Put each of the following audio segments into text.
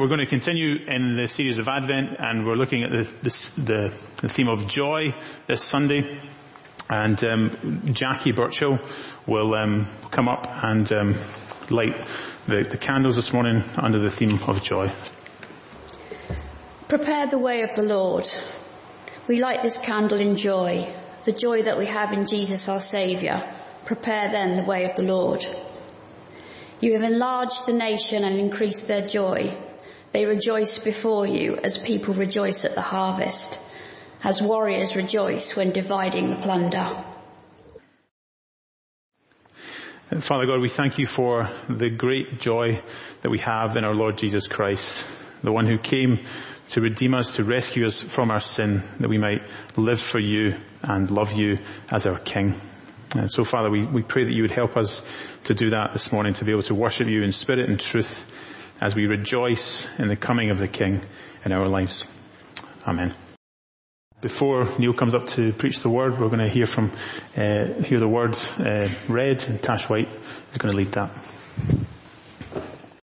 We're going to continue in the series of Advent and we're looking at the, the, the theme of joy this Sunday. And um, Jackie Birchall will um, come up and um, light the, the candles this morning under the theme of joy. Prepare the way of the Lord. We light this candle in joy, the joy that we have in Jesus our Saviour. Prepare then the way of the Lord. You have enlarged the nation and increased their joy. They rejoice before you as people rejoice at the harvest, as warriors rejoice when dividing the plunder. Father God, we thank you for the great joy that we have in our Lord Jesus Christ, the one who came to redeem us, to rescue us from our sin, that we might live for you and love you as our King. And so Father, we, we pray that you would help us to do that this morning, to be able to worship you in spirit and truth, as we rejoice in the coming of the King in our lives. Amen. Before Neil comes up to preach the word, we're going to hear from, uh, hear the words uh, read, and Tash White is going to lead that.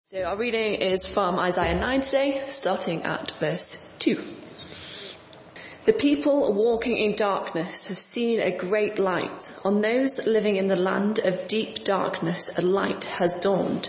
So our reading is from Isaiah 9 today, starting at verse 2. The people walking in darkness have seen a great light. On those living in the land of deep darkness, a light has dawned.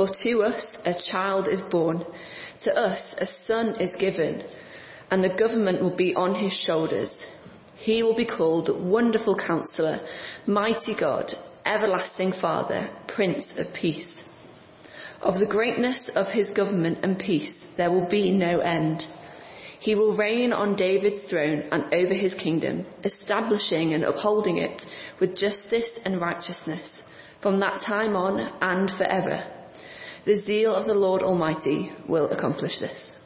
For to us a child is born, to us a son is given, and the government will be on his shoulders. He will be called Wonderful Counselor, Mighty God, Everlasting Father, Prince of Peace. Of the greatness of his government and peace there will be no end. He will reign on David's throne and over his kingdom, establishing and upholding it with justice and righteousness from that time on and forever. The zeal of the Lord Almighty will accomplish this.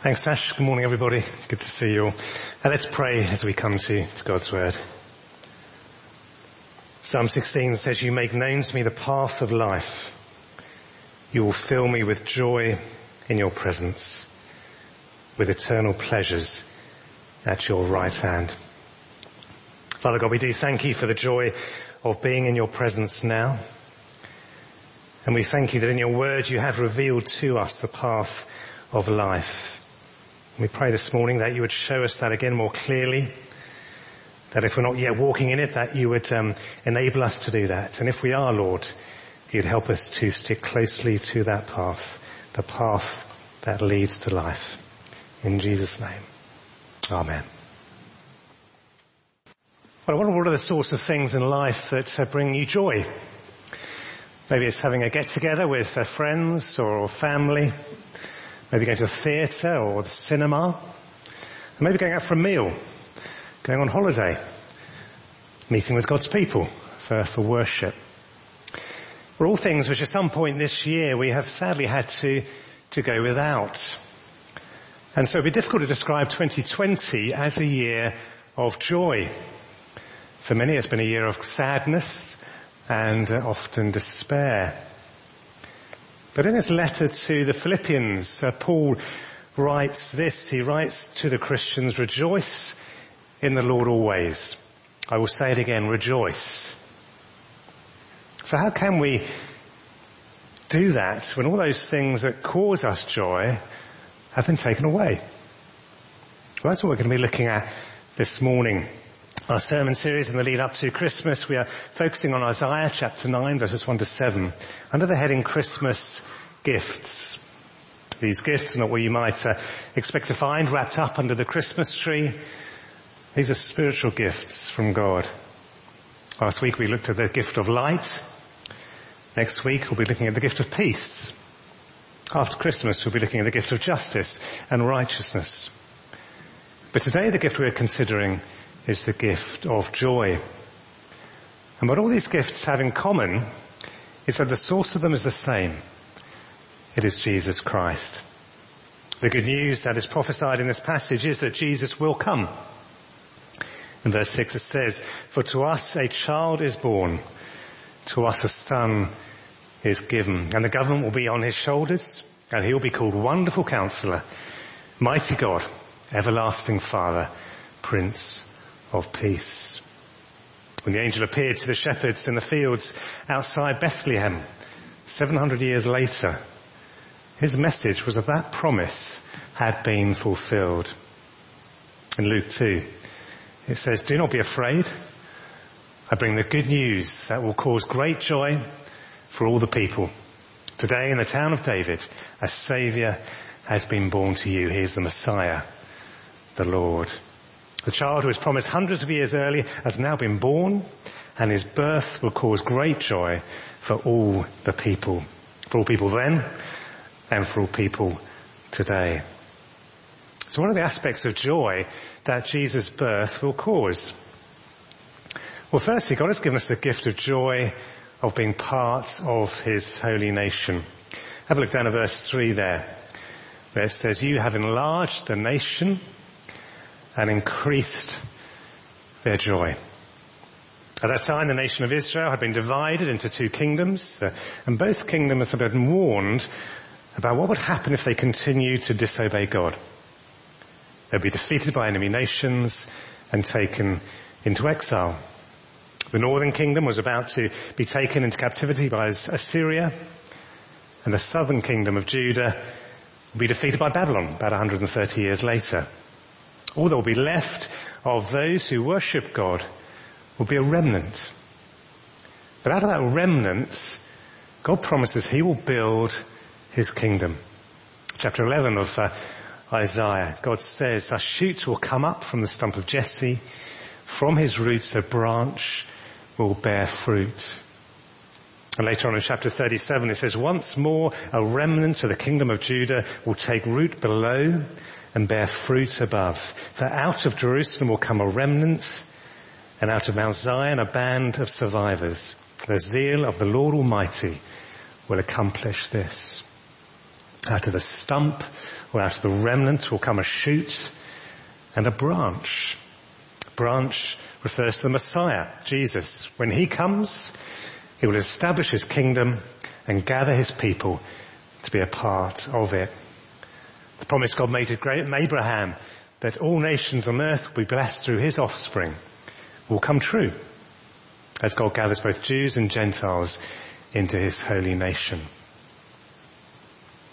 Thanks, Tash. Good morning, everybody. Good to see you all. Now let's pray as we come to, to God's Word. Psalm 16 says, You make known to me the path of life. You will fill me with joy in your presence, with eternal pleasures at your right hand. Father God, we do thank you for the joy of being in your presence now. And we thank you that in your word you have revealed to us the path of life. We pray this morning that you would show us that again more clearly. That if we're not yet walking in it, that you would um, enable us to do that. And if we are, Lord, you'd help us to stick closely to that path, the path that leads to life. In Jesus' name. Amen. Well, I wonder what are the sorts of things in life that uh, bring you joy? Maybe it's having a get together with uh, friends or family. Maybe going to the theatre or the cinema. maybe going out for a meal. Going on holiday. Meeting with God's people for, for worship. Are all things which at some point this year we have sadly had to, to go without. And so it'd be difficult to describe 2020 as a year of joy. For many it's been a year of sadness and often despair. But in his letter to the Philippians, uh, Paul writes this. He writes to the Christians, rejoice in the Lord always. I will say it again, rejoice. So how can we do that when all those things that cause us joy have been taken away? Well, that's what we're going to be looking at this morning our sermon series in the lead up to Christmas, we are focusing on Isaiah chapter 9 verses 1 to 7 under the heading Christmas Gifts. These gifts are not what you might uh, expect to find wrapped up under the Christmas tree. These are spiritual gifts from God. Last week we looked at the gift of light. Next week we'll be looking at the gift of peace. After Christmas we'll be looking at the gift of justice and righteousness. But today the gift we're considering is the gift of joy. And what all these gifts have in common is that the source of them is the same. It is Jesus Christ. The good news that is prophesied in this passage is that Jesus will come. In verse 6 it says, For to us a child is born, to us a son is given, and the government will be on his shoulders, and he will be called Wonderful Counselor, Mighty God, Everlasting Father, Prince of Peace. When the angel appeared to the shepherds in the fields outside Bethlehem, 700 years later, his message was that that promise had been fulfilled. In Luke 2, it says, do not be afraid. I bring the good news that will cause great joy for all the people. Today in the town of David, a saviour has been born to you. He is the Messiah, the Lord. The child who was promised hundreds of years earlier has now been born and his birth will cause great joy for all the people. For all people then and for all people today. So what are the aspects of joy that Jesus' birth will cause? Well, firstly, God has given us the gift of joy of being part of His holy nation. Have a look down at verse 3 there, where it says, You have enlarged the nation and increased their joy. At that time, the nation of Israel had been divided into two kingdoms, uh, and both kingdoms had been warned about what would happen if they continued to disobey God. They'd be defeated by enemy nations and taken into exile. The northern kingdom was about to be taken into captivity by Assyria, and the southern kingdom of Judah would be defeated by Babylon about 130 years later. All that will be left of those who worship God will be a remnant. But out of that remnant, God promises He will build His kingdom. Chapter 11 of uh, Isaiah, God says, a shoot will come up from the stump of Jesse, from his roots a branch will bear fruit. And later on in chapter 37 it says, once more a remnant of the kingdom of Judah will take root below and bear fruit above. For out of Jerusalem will come a remnant and out of Mount Zion a band of survivors. The zeal of the Lord Almighty will accomplish this. Out of the stump or out of the remnant will come a shoot and a branch. Branch refers to the Messiah, Jesus. When he comes, he will establish his kingdom and gather his people to be a part of it. The promise God made to Abraham that all nations on earth will be blessed through his offspring will come true as God gathers both Jews and Gentiles into his holy nation.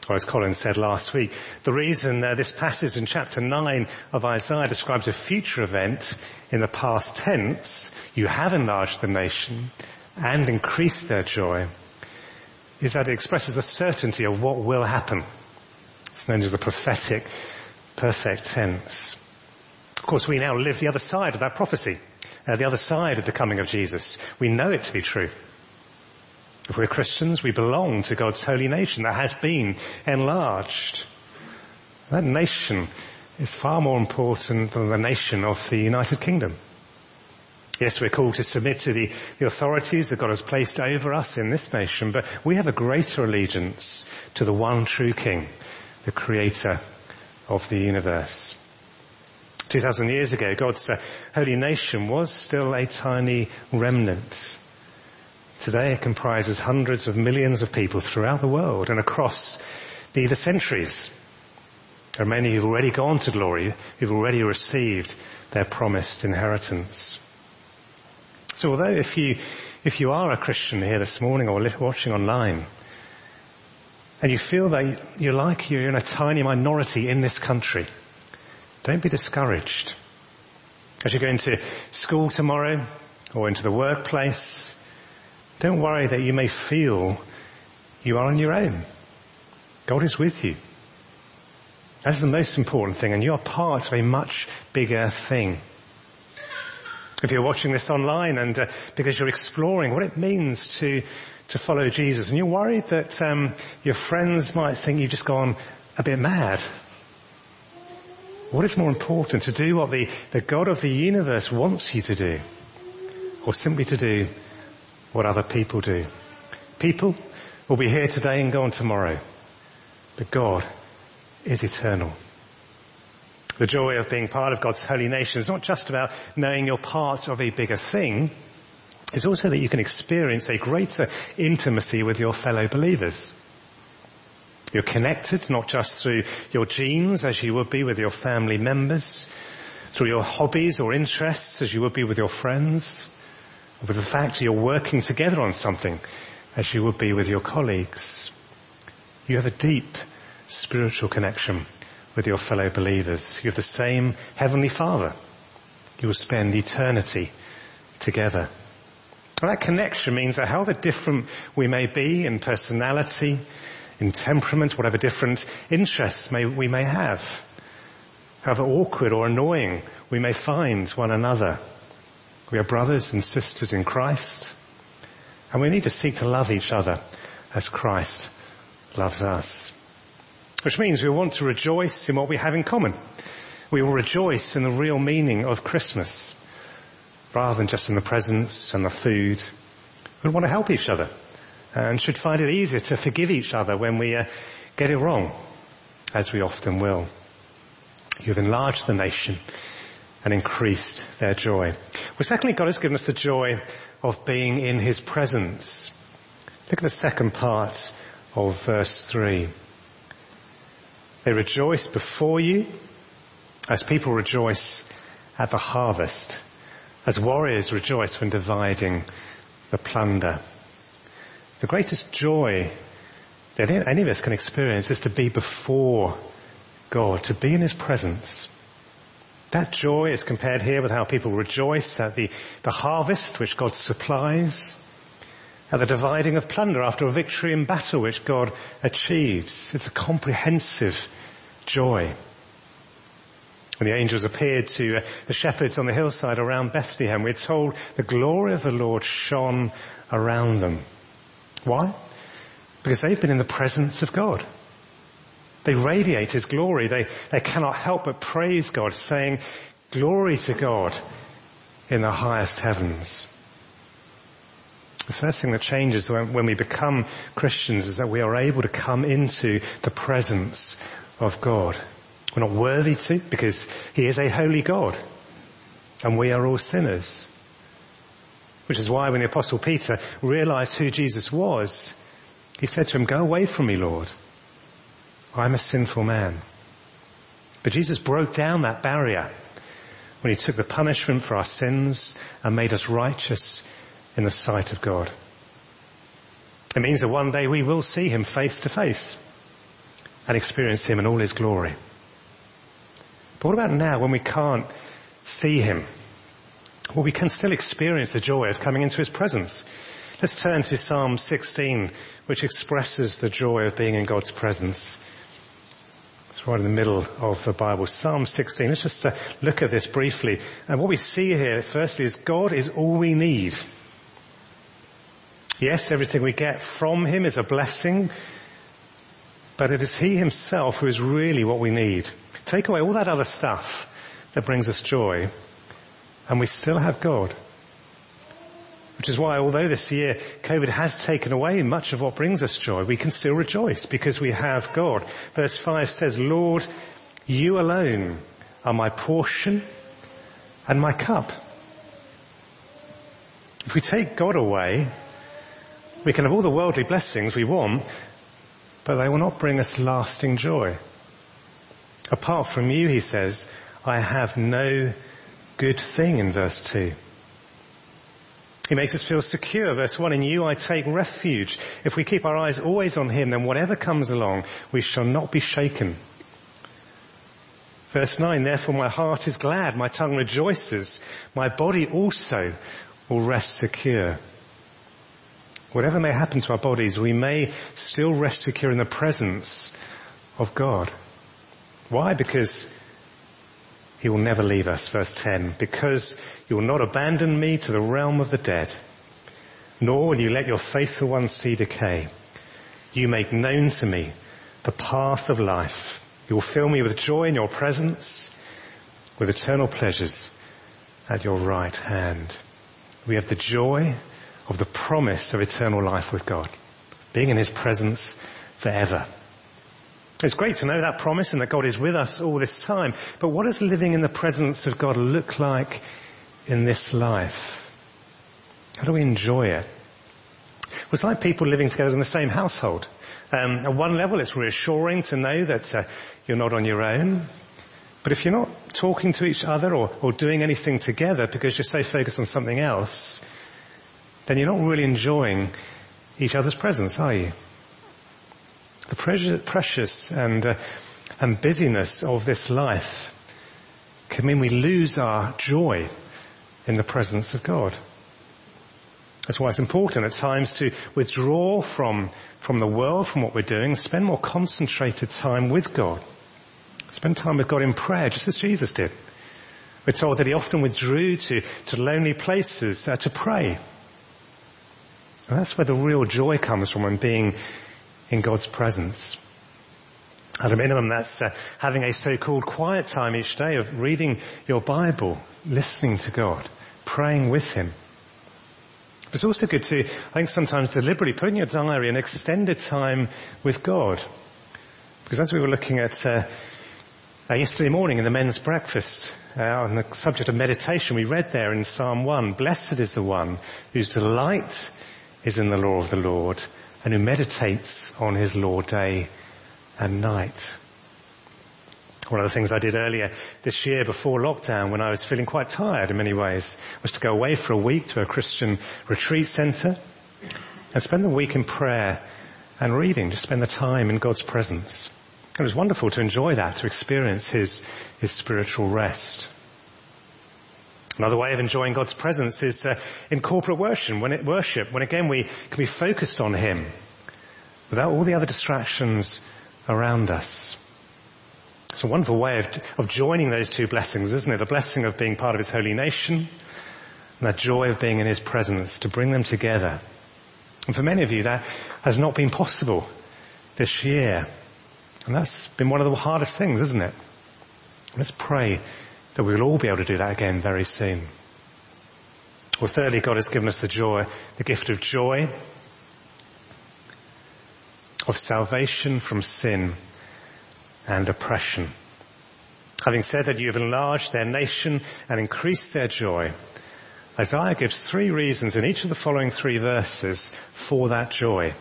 Or as Colin said last week, the reason uh, this passage in chapter 9 of Isaiah describes a future event in the past tense, you have enlarged the nation and increase their joy, is that it expresses the certainty of what will happen. It's known as the prophetic perfect tense. Of course, we now live the other side of that prophecy, uh, the other side of the coming of Jesus. We know it to be true. If we're Christians, we belong to God's holy nation that has been enlarged. That nation is far more important than the nation of the United Kingdom. Yes, we're called to submit to the, the, authorities that God has placed over us in this nation, but we have a greater allegiance to the one true King, the creator of the universe. 2,000 years ago, God's uh, holy nation was still a tiny remnant. Today it comprises hundreds of millions of people throughout the world and across the, the centuries. There are many who've already gone to glory, who've already received their promised inheritance. So although if you, if you are a Christian here this morning or watching online, and you feel that you're like you're in a tiny minority in this country, don't be discouraged. As you go into school tomorrow or into the workplace, don't worry that you may feel you are on your own. God is with you. That is the most important thing and you are part of a much bigger thing. If you're watching this online and uh, because you're exploring what it means to to follow Jesus and you're worried that um, your friends might think you've just gone a bit mad, what is more important to do what the, the God of the universe wants you to do or simply to do what other people do. People will be here today and gone tomorrow. But God is eternal. The joy of being part of God's holy nation is not just about knowing you're part of a bigger thing. It's also that you can experience a greater intimacy with your fellow believers. You're connected not just through your genes as you would be with your family members, through your hobbies or interests as you would be with your friends, with the fact you're working together on something as you would be with your colleagues. You have a deep spiritual connection with your fellow believers. You have the same Heavenly Father. You will spend eternity together. And that connection means that however different we may be in personality, in temperament, whatever different interests may, we may have, however awkward or annoying we may find one another, we are brothers and sisters in Christ, and we need to seek to love each other as Christ loves us. Which means we want to rejoice in what we have in common. We will rejoice in the real meaning of Christmas, rather than just in the presents and the food. We want to help each other and should find it easier to forgive each other when we uh, get it wrong, as we often will. You have enlarged the nation and increased their joy. Well, secondly, God has given us the joy of being in His presence. Look at the second part of verse 3. They rejoice before you as people rejoice at the harvest, as warriors rejoice when dividing the plunder. The greatest joy that any of us can experience is to be before God, to be in His presence. That joy is compared here with how people rejoice at the, the harvest which God supplies, at the dividing of plunder after a victory in battle which God achieves. It's a comprehensive joy. When the angels appeared to uh, the shepherds on the hillside around Bethlehem, we're told the glory of the Lord shone around them. Why? Because they've been in the presence of God. They radiate His glory. They, they cannot help but praise God, saying, glory to God in the highest heavens. The first thing that changes when we become Christians is that we are able to come into the presence of God. We're not worthy to because He is a holy God and we are all sinners. Which is why when the apostle Peter realized who Jesus was, he said to him, go away from me, Lord. I'm a sinful man. But Jesus broke down that barrier when he took the punishment for our sins and made us righteous in the sight of God. It means that one day we will see him face to face and experience him in all his glory. But what about now when we can't see him? Well, we can still experience the joy of coming into his presence. Let's turn to Psalm 16, which expresses the joy of being in God's presence. It's right in the middle of the Bible. Psalm 16. Let's just uh, look at this briefly. And what we see here, firstly, is God is all we need. Yes, everything we get from Him is a blessing, but it is He Himself who is really what we need. Take away all that other stuff that brings us joy, and we still have God. Which is why although this year COVID has taken away much of what brings us joy, we can still rejoice because we have God. Verse 5 says, Lord, you alone are my portion and my cup. If we take God away, we can have all the worldly blessings we want, but they will not bring us lasting joy. Apart from you, he says, I have no good thing in verse 2. He makes us feel secure. Verse 1, in you I take refuge. If we keep our eyes always on him, then whatever comes along, we shall not be shaken. Verse 9, therefore my heart is glad, my tongue rejoices, my body also will rest secure. Whatever may happen to our bodies, we may still rest secure in the presence of God. Why? Because he will never leave us. Verse 10. Because you will not abandon me to the realm of the dead, nor will you let your faithful ones see decay. You make known to me the path of life. You will fill me with joy in your presence, with eternal pleasures at your right hand. We have the joy of the promise of eternal life with God, being in his presence forever. It's great to know that promise and that God is with us all this time. But what does living in the presence of God look like in this life? How do we enjoy it? It's like people living together in the same household. Um, at one level, it's reassuring to know that uh, you're not on your own. But if you're not talking to each other or, or doing anything together because you're so focused on something else, then you're not really enjoying each other's presence, are you? The precious and, uh, and busyness of this life can mean we lose our joy in the presence of God. That's why it's important at times to withdraw from, from the world, from what we're doing, spend more concentrated time with God. Spend time with God in prayer, just as Jesus did. We're told that he often withdrew to, to lonely places uh, to pray. And that's where the real joy comes from in being in God's presence. At a minimum, that's uh, having a so-called quiet time each day of reading your Bible, listening to God, praying with Him. It's also good to, I think sometimes deliberately put in your diary an extended time with God. Because as we were looking at uh, uh, yesterday morning in the men's breakfast uh, on the subject of meditation, we read there in Psalm 1, Blessed is the one whose delight is in the law of the Lord and who meditates on his law day and night. One of the things I did earlier this year before lockdown when I was feeling quite tired in many ways was to go away for a week to a Christian retreat center and spend the week in prayer and reading, just spend the time in God's presence. It was wonderful to enjoy that, to experience his, his spiritual rest. Another way of enjoying God's presence is uh, in corporate worship when, it, worship, when again we can be focused on Him without all the other distractions around us. It's a wonderful way of, of joining those two blessings, isn't it? The blessing of being part of His holy nation and that joy of being in His presence, to bring them together. And for many of you that has not been possible this year. And that's been one of the hardest things, isn't it? Let's pray that we will all be able to do that again very soon. Well, thirdly, God has given us the joy, the gift of joy, of salvation from sin and oppression. Having said that you have enlarged their nation and increased their joy, Isaiah gives three reasons in each of the following three verses for that joy.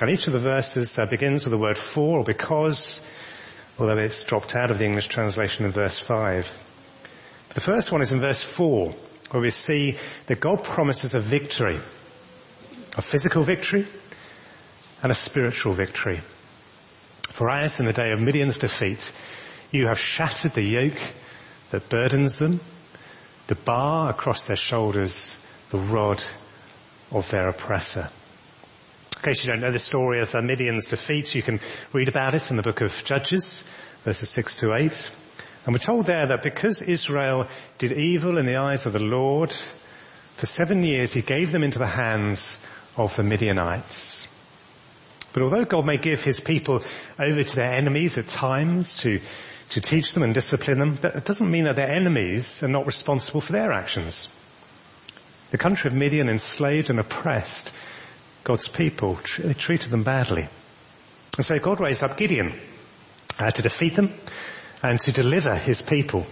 And each of the verses uh, begins with the word for or because, although it's dropped out of the English translation in verse 5. The first one is in verse 4, where we see that God promises a victory, a physical victory and a spiritual victory. For as in the day of Midian's defeat, you have shattered the yoke that burdens them, the bar across their shoulders, the rod of their oppressor. In case you don't know the story of uh, Midian's defeat, you can read about it in the book of Judges, verses 6 to 8. And we're told there that because Israel did evil in the eyes of the Lord, for seven years he gave them into the hands of the Midianites. But although God may give his people over to their enemies at times to, to teach them and discipline them, that doesn't mean that their enemies are not responsible for their actions. The country of Midian enslaved and oppressed God's people, they treated them badly. And so God raised up Gideon uh, to defeat them and to deliver his people.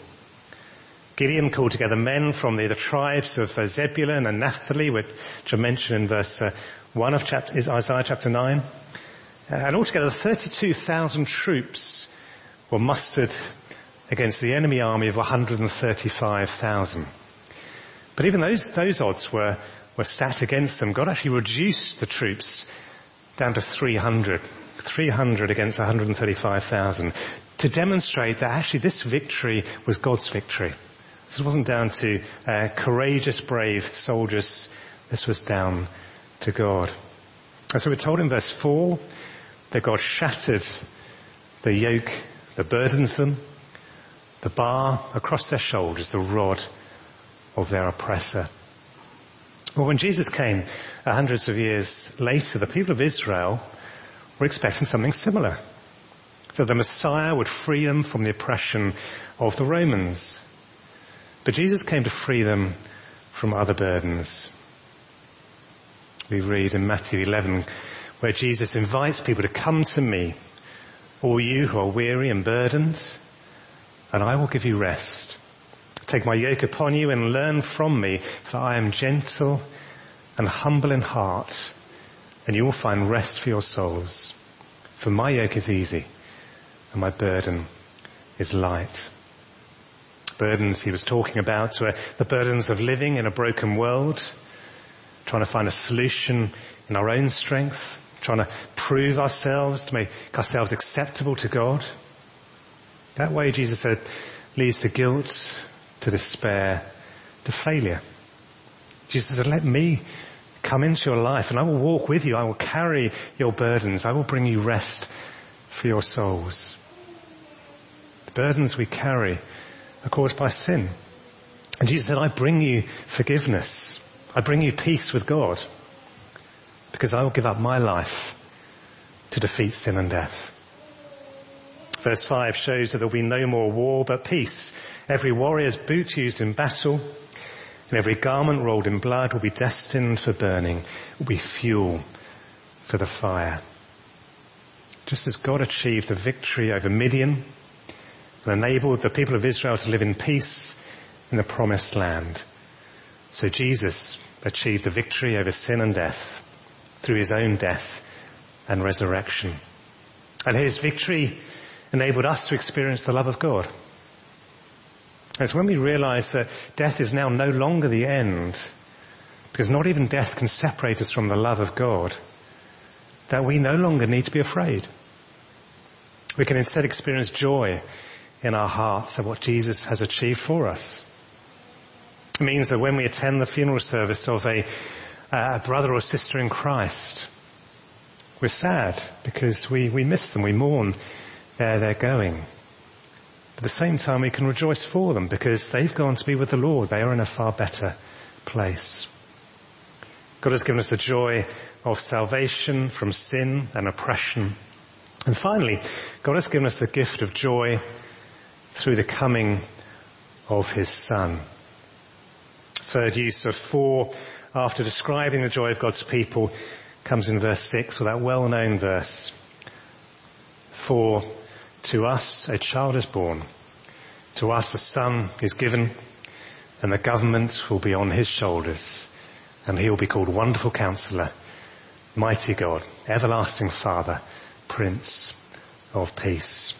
Gideon called together men from the, the tribes of uh, Zebulun and Naphtali, which I mentioned in verse uh, 1 of chapter, is Isaiah chapter 9. Uh, and altogether 32,000 troops were mustered against the enemy army of 135,000. But even those, those odds were, were stacked against them, God actually reduced the troops down to 300. 300 against 135,000 to demonstrate that actually this victory was God's victory. This wasn't down to uh, courageous, brave soldiers. This was down to God. And so we're told in verse 4 that God shattered the yoke that burdens them, the bar across their shoulders, the rod of their oppressor. Well, when Jesus came uh, hundreds of years later, the people of Israel were expecting something similar. That the Messiah would free them from the oppression of the Romans. But Jesus came to free them from other burdens. We read in Matthew 11 where Jesus invites people to come to me all you who are weary and burdened, and I will give you rest. Take my yoke upon you and learn from me, for I am gentle and humble in heart, and you will find rest for your souls. For my yoke is easy and my burden is light. Burdens he was talking about were the burdens of living in a broken world, trying to find a solution in our own strength, trying to prove ourselves to make ourselves acceptable to God. That way, Jesus said, leads to guilt, to despair, to failure. Jesus said, let me come into your life and I will walk with you. I will carry your burdens. I will bring you rest for your souls. The burdens we carry are caused by sin. And Jesus said, I bring you forgiveness. I bring you peace with God because I will give up my life to defeat sin and death. Verse 5 shows that there will be no more war but peace. Every warrior's boot used in battle and every garment rolled in blood will be destined for burning, will be fuel for the fire. Just as God achieved the victory over Midian and enabled the people of Israel to live in peace in the promised land. So Jesus achieved the victory over sin and death through his own death and resurrection. And his victory enabled us to experience the love of God. It's when we realize that death is now no longer the end, because not even death can separate us from the love of God, that we no longer need to be afraid. We can instead experience joy in our hearts at what Jesus has achieved for us. It means that when we attend the funeral service of a, a brother or sister in Christ, we're sad because we, we miss them, we mourn where they're going. At the same time, we can rejoice for them because they've gone to be with the Lord. They are in a far better place. God has given us the joy of salvation from sin and oppression. And finally, God has given us the gift of joy through the coming of his son. Third use of for after describing the joy of God's people comes in verse six or that well-known verse. For to us a child is born, to us a son is given, and the government will be on his shoulders, and he will be called Wonderful Counselor, Mighty God, Everlasting Father, Prince of Peace.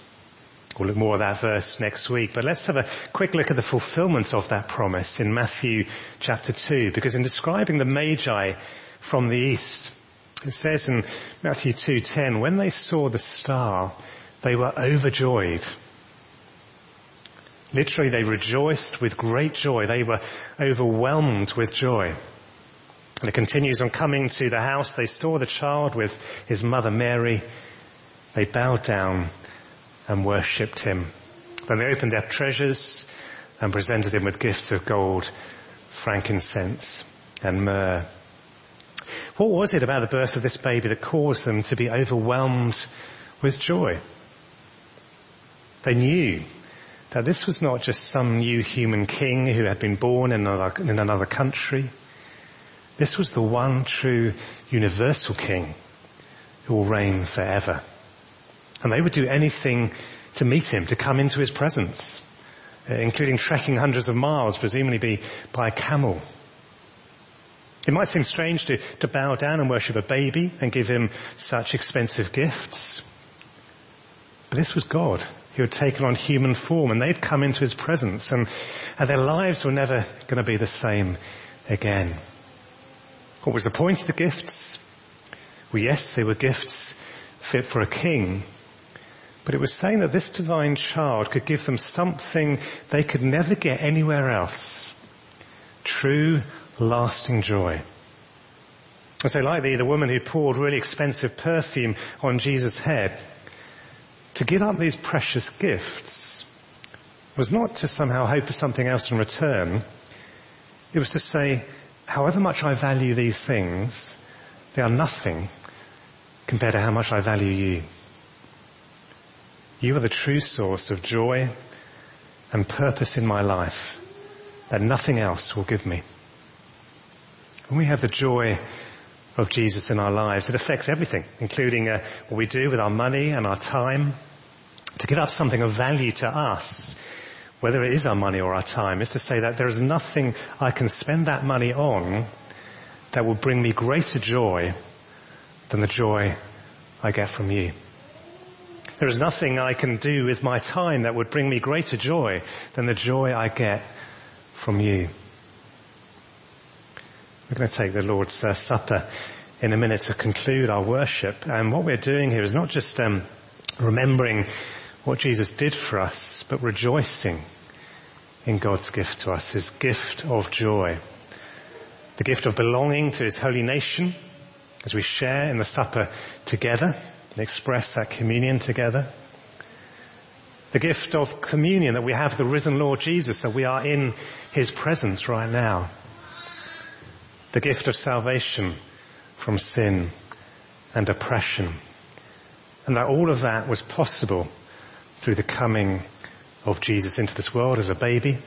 We'll look more at that verse next week, but let's have a quick look at the fulfillment of that promise in Matthew chapter 2, because in describing the Magi from the east, it says in Matthew 2.10, when they saw the star, they were overjoyed. Literally, they rejoiced with great joy. They were overwhelmed with joy. And it continues on coming to the house. They saw the child with his mother Mary. They bowed down and worshipped him. Then they opened their treasures and presented him with gifts of gold, frankincense and myrrh. What was it about the birth of this baby that caused them to be overwhelmed with joy? They knew that this was not just some new human king who had been born in another, in another country. This was the one true universal king who will reign forever. And they would do anything to meet him, to come into his presence, uh, including trekking hundreds of miles, presumably by camel. It might seem strange to, to bow down and worship a baby and give him such expensive gifts. But this was God who had taken on human form and they'd come into his presence and, and their lives were never going to be the same again. What was the point of the gifts? Well, yes, they were gifts fit for a king, but it was saying that this divine child could give them something they could never get anywhere else. True, lasting joy. And so like the, the woman who poured really expensive perfume on Jesus' head, to give up these precious gifts was not to somehow hope for something else in return. It was to say, however much I value these things, they are nothing compared to how much I value you. You are the true source of joy and purpose in my life that nothing else will give me. When we have the joy of Jesus in our lives. It affects everything, including uh, what we do with our money and our time. To give up something of value to us, whether it is our money or our time, is to say that there is nothing I can spend that money on that will bring me greater joy than the joy I get from you. There is nothing I can do with my time that would bring me greater joy than the joy I get from you. We're going to take the Lord's uh, Supper in a minute to conclude our worship. And what we're doing here is not just um, remembering what Jesus did for us, but rejoicing in God's gift to us, His gift of joy. The gift of belonging to His holy nation as we share in the supper together and express that communion together. The gift of communion that we have the risen Lord Jesus, that we are in His presence right now the gift of salvation from sin and oppression. And that all of that was possible through the coming of Jesus into this world as a baby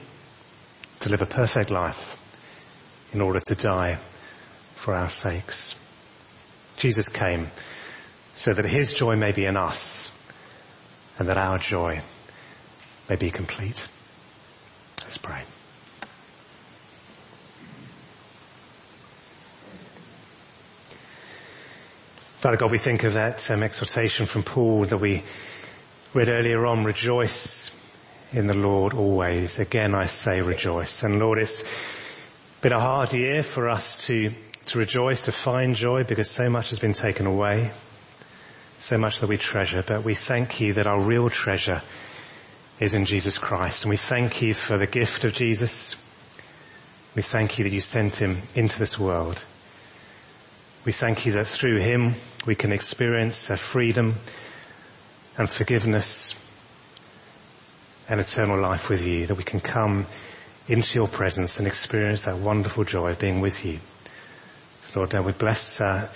to live a perfect life in order to die for our sakes. Jesus came so that his joy may be in us and that our joy may be complete. Let's pray. Father God, we think of that um, exhortation from Paul that we read earlier on, rejoice in the Lord always. Again, I say rejoice. And Lord, it's been a hard year for us to, to rejoice, to find joy because so much has been taken away. So much that we treasure, but we thank you that our real treasure is in Jesus Christ. And we thank you for the gift of Jesus. We thank you that you sent him into this world we thank you that through him we can experience a freedom and forgiveness and eternal life with you, that we can come into your presence and experience that wonderful joy of being with you. Lord, we bless, uh,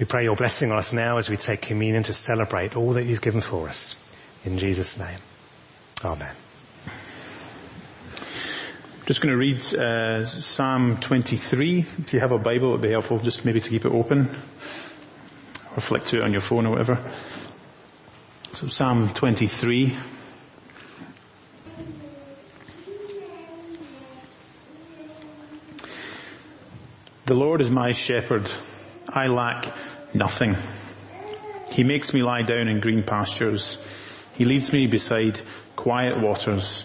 we pray your blessing on us now as we take communion to celebrate all that you've given for us. In Jesus' name. Amen. Just going to read uh, Psalm 23. If you have a Bible, it would be helpful just maybe to keep it open or flick to it on your phone or whatever. So Psalm 23. The Lord is my shepherd. I lack nothing. He makes me lie down in green pastures. He leads me beside quiet waters.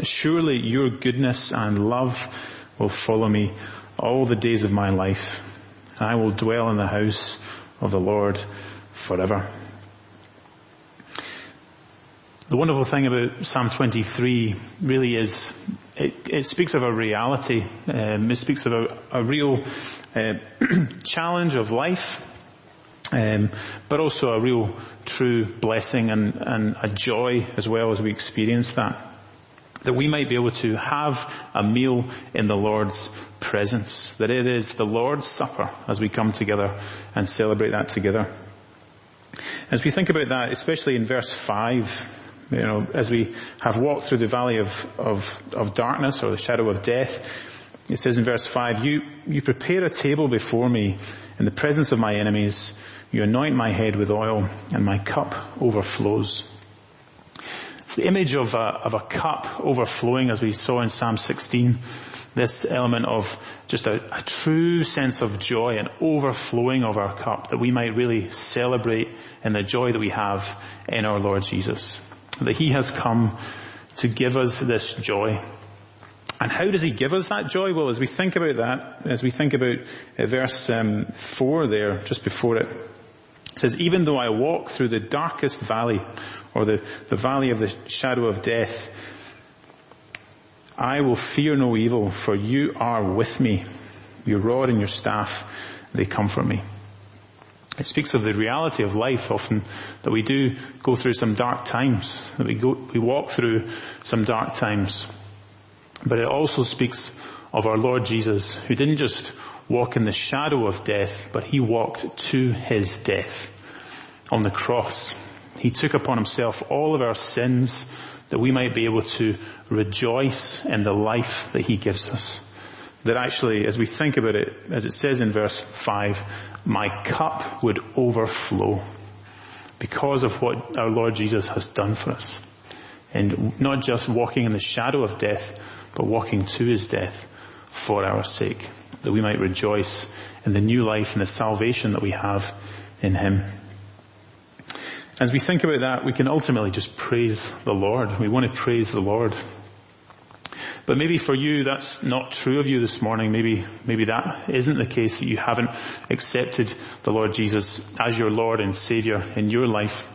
Surely your goodness and love will follow me all the days of my life. I will dwell in the house of the Lord forever. The wonderful thing about Psalm 23 really is it, it speaks of a reality. Um, it speaks of a, a real uh, challenge of life, um, but also a real true blessing and, and a joy as well as we experience that that we might be able to have a meal in the Lord's presence, that it is the Lord's supper as we come together and celebrate that together. As we think about that, especially in verse 5, you know, as we have walked through the valley of, of, of darkness or the shadow of death, it says in verse 5, you, you prepare a table before me in the presence of my enemies. You anoint my head with oil and my cup overflows. The image of a, of a cup overflowing as we saw in Psalm 16. This element of just a, a true sense of joy and overflowing of our cup that we might really celebrate in the joy that we have in our Lord Jesus. That He has come to give us this joy. And how does He give us that joy? Well, as we think about that, as we think about uh, verse um, 4 there, just before it, it says, even though I walk through the darkest valley or the, the valley of the shadow of death, I will fear no evil, for you are with me. Your rod and your staff, they comfort me. It speaks of the reality of life often that we do go through some dark times, that we go, we walk through some dark times. But it also speaks of our Lord Jesus who didn't just walk in the shadow of death, but he walked to his death on the cross. He took upon himself all of our sins that we might be able to rejoice in the life that he gives us. That actually, as we think about it, as it says in verse 5, my cup would overflow because of what our Lord Jesus has done for us. And not just walking in the shadow of death, but walking to his death for our sake, that we might rejoice in the new life and the salvation that we have in him. As we think about that, we can ultimately just praise the Lord. We want to praise the Lord. But maybe for you, that's not true of you this morning. Maybe, maybe that isn't the case that you haven't accepted the Lord Jesus as your Lord and Savior in your life.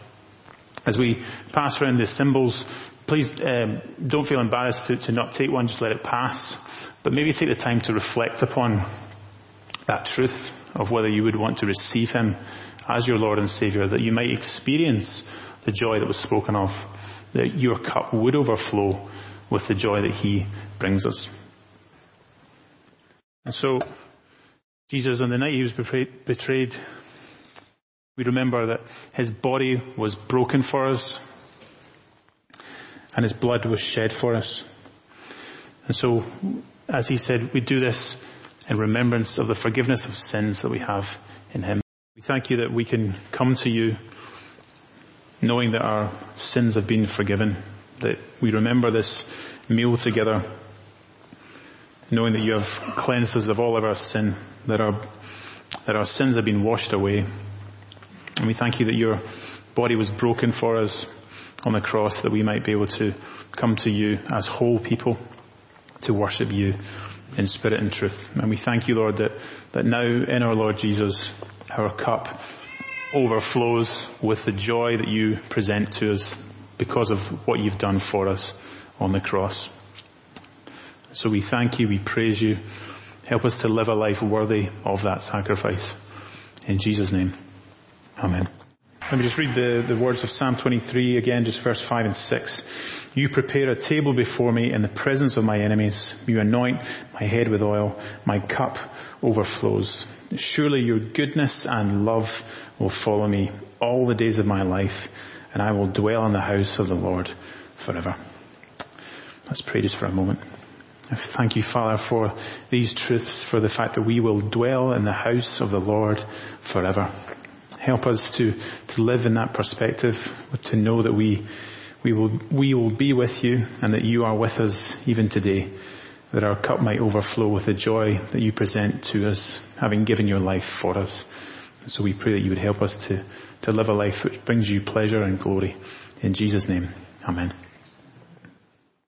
As we pass around the symbols, please um, don't feel embarrassed to, to not take one, just let it pass. But maybe take the time to reflect upon that truth of whether you would want to receive Him as your Lord and Savior, that you might experience the joy that was spoken of, that your cup would overflow with the joy that He brings us. And so, Jesus, on the night He was betrayed, we remember that His body was broken for us and His blood was shed for us. And so, as He said, we do this in remembrance of the forgiveness of sins that we have in Him. We thank you that we can come to you knowing that our sins have been forgiven that we remember this meal together, knowing that you have cleansed us of all of our sin, that our, that our sins have been washed away. And we thank you that your body was broken for us on the cross that we might be able to come to you as whole people to worship you in spirit and truth. And we thank you, Lord, that, that now in our Lord Jesus, our cup overflows with the joy that you present to us because of what you've done for us on the cross. So we thank you, we praise you. Help us to live a life worthy of that sacrifice. In Jesus' name. Amen. Let me just read the, the words of Psalm 23 again, just verse 5 and 6. You prepare a table before me in the presence of my enemies. You anoint my head with oil. My cup overflows. Surely your goodness and love will follow me all the days of my life and I will dwell in the house of the Lord forever. Let's pray just for a moment. Thank you, Father, for these truths, for the fact that we will dwell in the house of the Lord forever. Help us to, to live in that perspective, to know that we, we will, we will be with you and that you are with us even today, that our cup might overflow with the joy that you present to us, having given your life for us. So we pray that you would help us to, to live a life which brings you pleasure and glory. In Jesus' name, Amen.